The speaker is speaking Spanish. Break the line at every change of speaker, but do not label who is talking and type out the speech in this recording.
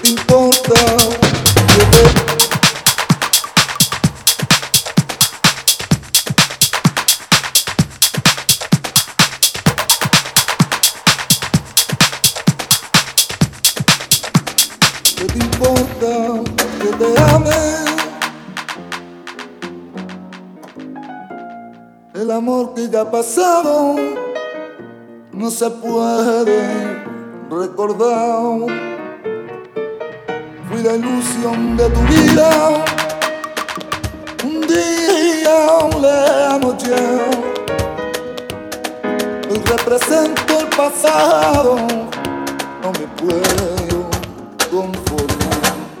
Te importa que te ame el amor que ya ha pasado, no se puede recordar. La ilusión de tu vida. Un día noche Hoy represento el pasado. No me puedo conformar.